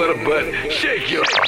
but butt. Shake your.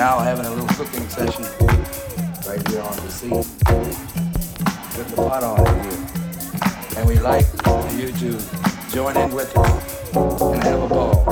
now having a little cooking session right here on the sea with the pot on here. And we'd like you to join in with us and have a ball.